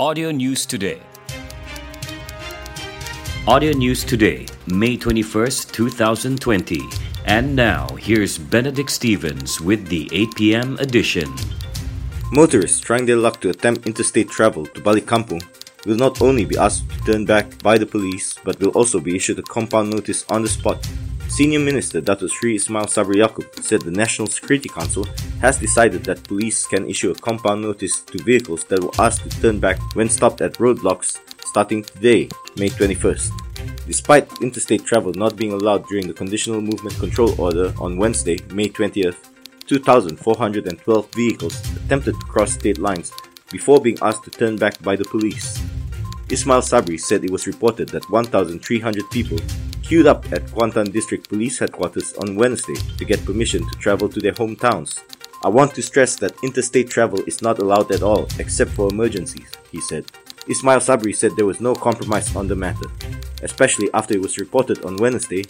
Audio News Today. Audio News Today, May 21st, 2020. And now, here's Benedict Stevens with the 8 p.m. edition. Motorists trying their luck to attempt interstate travel to Balik Kampung will not only be asked to turn back by the police but will also be issued a compound notice on the spot Senior Minister Dato Sri Ismail Sabri Yaakob said the National Security Council has decided that police can issue a compound notice to vehicles that were asked to turn back when stopped at roadblocks starting today, May 21st. Despite interstate travel not being allowed during the Conditional Movement Control Order on Wednesday, May 20th, 2,412 vehicles attempted to cross state lines before being asked to turn back by the police. Ismail Sabri said it was reported that 1,300 people queued up at Kuantan District Police Headquarters on Wednesday to get permission to travel to their hometowns. I want to stress that interstate travel is not allowed at all except for emergencies, he said. Ismail Sabri said there was no compromise on the matter, especially after it was reported on Wednesday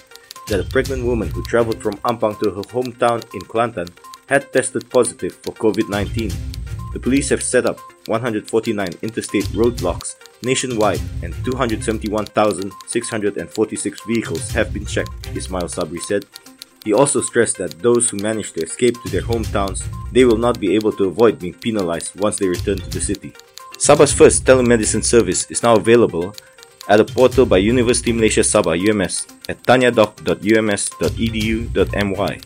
that a pregnant woman who traveled from Ampang to her hometown in Kelantan had tested positive for COVID 19. The police have set up 149 interstate roadblocks Nationwide, and 271,646 vehicles have been checked, Ismail Sabri said. He also stressed that those who manage to escape to their hometowns, they will not be able to avoid being penalized once they return to the city. Sabah's first telemedicine service is now available at a portal by University Malaysia Sabah UMS at tanyadoc.ums.edu.my.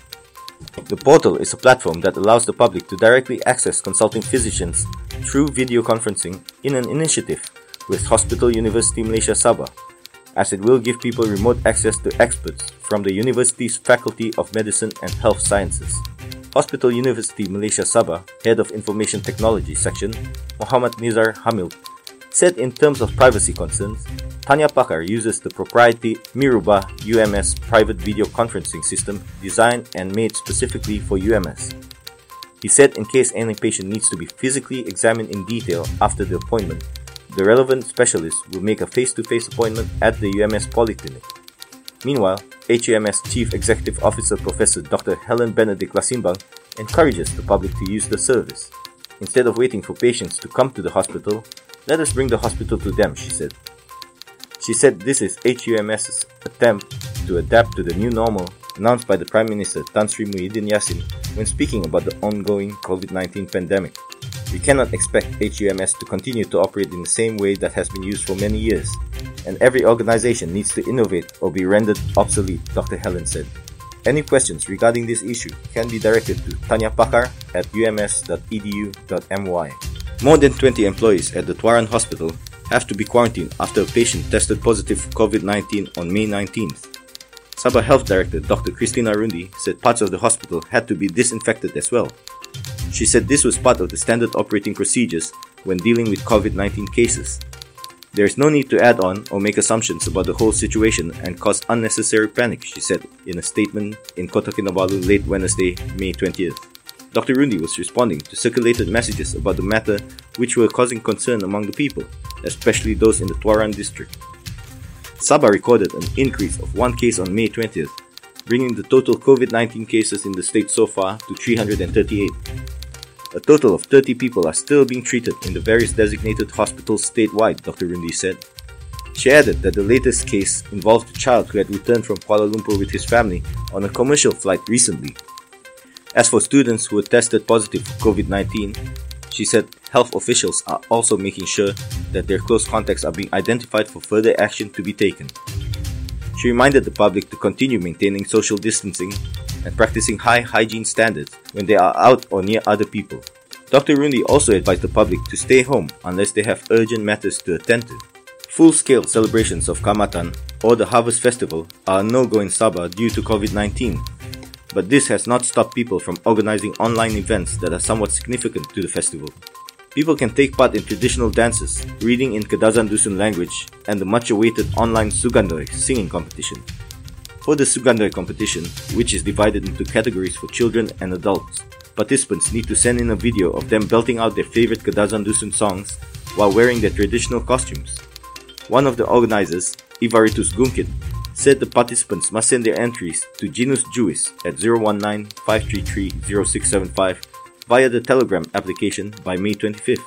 The portal is a platform that allows the public to directly access consulting physicians through video conferencing in an initiative with Hospital University Malaysia Sabah, as it will give people remote access to experts from the university's Faculty of Medicine and Health Sciences. Hospital University Malaysia Sabah, Head of Information Technology Section, Muhammad Nizar Hamil, said in terms of privacy concerns, Tanya Pakar uses the proprietary Miruba UMS private video conferencing system designed and made specifically for UMS. He said in case any patient needs to be physically examined in detail after the appointment, the relevant specialist will make a face-to-face appointment at the UMS Polyclinic. Meanwhile, HUMS Chief Executive Officer Professor Dr. Helen Benedict Lasimbang encourages the public to use the service. Instead of waiting for patients to come to the hospital, let us bring the hospital to them, she said. She said this is HUMS's attempt to adapt to the new normal announced by the Prime Minister Tan Sri Muhyiddin Yassin when speaking about the ongoing COVID-19 pandemic. We cannot expect HUMS to continue to operate in the same way that has been used for many years, and every organization needs to innovate or be rendered obsolete, Dr. Helen said. Any questions regarding this issue can be directed to Tanya Pakar at ums.edu.my. More than 20 employees at the Tuaran Hospital have to be quarantined after a patient tested positive for COVID-19 on May 19th. Sabah Health Director Dr. Christina Rundi said parts of the hospital had to be disinfected as well. She said this was part of the standard operating procedures when dealing with COVID 19 cases. There is no need to add on or make assumptions about the whole situation and cause unnecessary panic, she said in a statement in Kota Kinabalu late Wednesday, May 20th. Dr. Rundi was responding to circulated messages about the matter which were causing concern among the people, especially those in the Tuaran district. Sabah recorded an increase of one case on May 20th, bringing the total COVID 19 cases in the state so far to 338. A total of 30 people are still being treated in the various designated hospitals statewide, Dr. Rundi said. She added that the latest case involved a child who had returned from Kuala Lumpur with his family on a commercial flight recently. As for students who were tested positive for COVID 19, she said health officials are also making sure that their close contacts are being identified for further action to be taken. She reminded the public to continue maintaining social distancing and practicing high hygiene standards when they are out or near other people. Dr. Rundi also advised the public to stay home unless they have urgent matters to attend to. Full scale celebrations of Kaamatan or the Harvest Festival are no go in Sabah due to COVID 19, but this has not stopped people from organizing online events that are somewhat significant to the festival. People can take part in traditional dances, reading in Kadazan Dusun language, and the much awaited online Sugandoi singing competition. For the Sugandoi competition, which is divided into categories for children and adults, participants need to send in a video of them belting out their favorite Kadazan Dusun songs while wearing their traditional costumes. One of the organizers, Ivaritus Gunkit, said the participants must send their entries to Genus Juis at 019-533-0675 via the Telegram application by May 25th.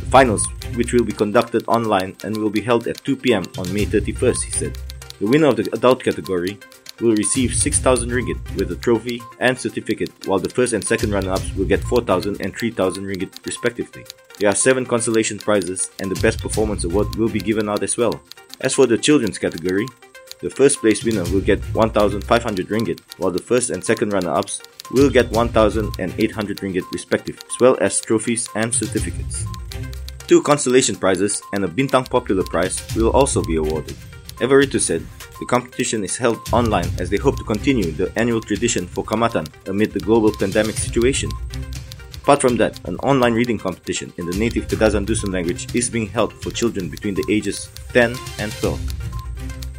The finals which will be conducted online and will be held at 2 pm on May 31st, he said. The winner of the adult category will receive 6,000 ringgit with a trophy and certificate, while the first and second runner ups will get 4,000 and 3,000 ringgit respectively. There are 7 consolation prizes, and the Best Performance Award will be given out as well. As for the children's category, the first place winner will get 1,500 ringgit, while the first and second runner ups will get 1,800 ringgit respectively, as well as trophies and certificates. Two consolation prizes and a Bintang Popular Prize will also be awarded. Everito said the competition is held online as they hope to continue the annual tradition for Kaamatan amid the global pandemic situation. Apart from that, an online reading competition in the native Kadazan Dusun language is being held for children between the ages 10 and 12.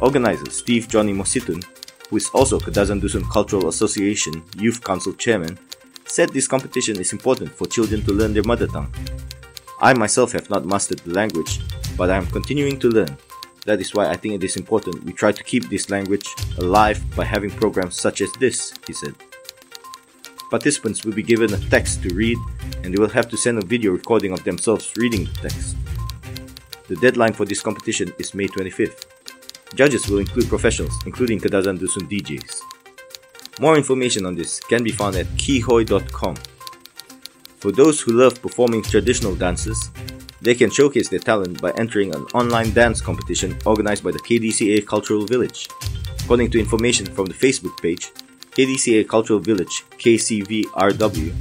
Organizer Steve Johnny Mositun, who is also Kadazan Dusun Cultural Association Youth Council Chairman, said this competition is important for children to learn their mother tongue. I myself have not mastered the language, but I am continuing to learn. That is why I think it is important we try to keep this language alive by having programs such as this, he said. Participants will be given a text to read and they will have to send a video recording of themselves reading the text. The deadline for this competition is May 25th. Judges will include professionals, including Kadazan Dusun DJs. More information on this can be found at kihoy.com. For those who love performing traditional dances, they can showcase their talent by entering an online dance competition organized by the KDCA Cultural Village. According to information from the Facebook page, KDCA Cultural Village KCVRW,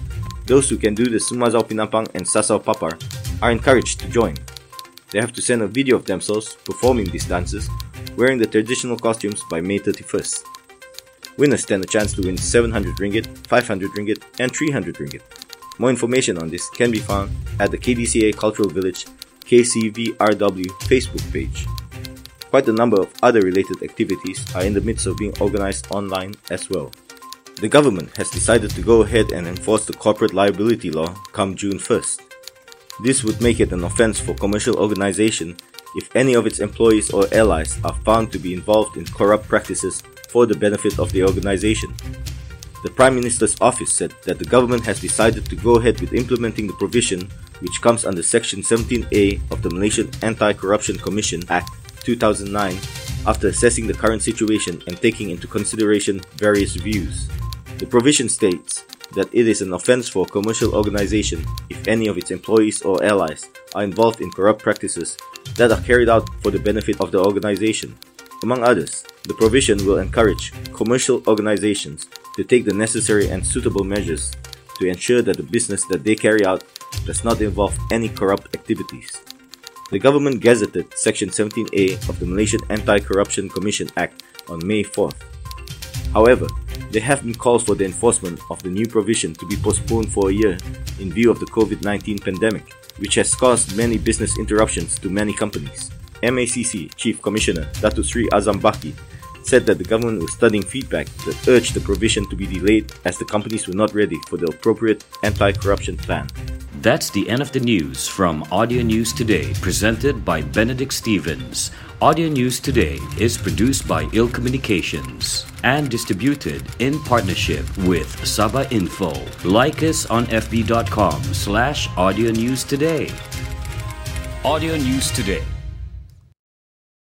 those who can do the Sumazau Penampang and Sazau Papar are encouraged to join. They have to send a video of themselves performing these dances wearing the traditional costumes by May 31st. Winners stand a chance to win 700 ringgit, 500 ringgit, and 300 ringgit. More information on this can be found at the KDCA Cultural Village KCVRW Facebook page. Quite a number of other related activities are in the midst of being organized online as well. The government has decided to go ahead and enforce the corporate liability law come June 1st. This would make it an offense for commercial organization if any of its employees or allies are found to be involved in corrupt practices for the benefit of the organization. The Prime Minister's office said that the government has decided to go ahead with implementing the provision which comes under Section 17A of the Malaysian Anti-Corruption Commission Act 2009 after assessing the current situation and taking into consideration various views. The provision states that it is an offense for a commercial organization if any of its employees or allies are involved in corrupt practices that are carried out for the benefit of the organization. Among others, the provision will encourage commercial organizations to take the necessary and suitable measures to ensure that the business that they carry out does not involve any corrupt activities. The government gazetted Section 17A of the Malaysian Anti-Corruption Commission Act on May 4th. However, there have been calls for the enforcement of the new provision to be postponed for a year in view of the COVID 19 pandemic, which has caused many business interruptions to many companies. MACC Chief Commissioner Datuk Sri Azam Baki said that the government was studying feedback that urged the provision to be delayed as the companies were not ready for the appropriate anti corruption plan. That's the end of the news from Audio News Today, presented by Benedict Stevens. Audio News Today is produced by Ill Communications and distributed in partnership with Saba Info. Like us on fb.com slash audio news today. Audio News Today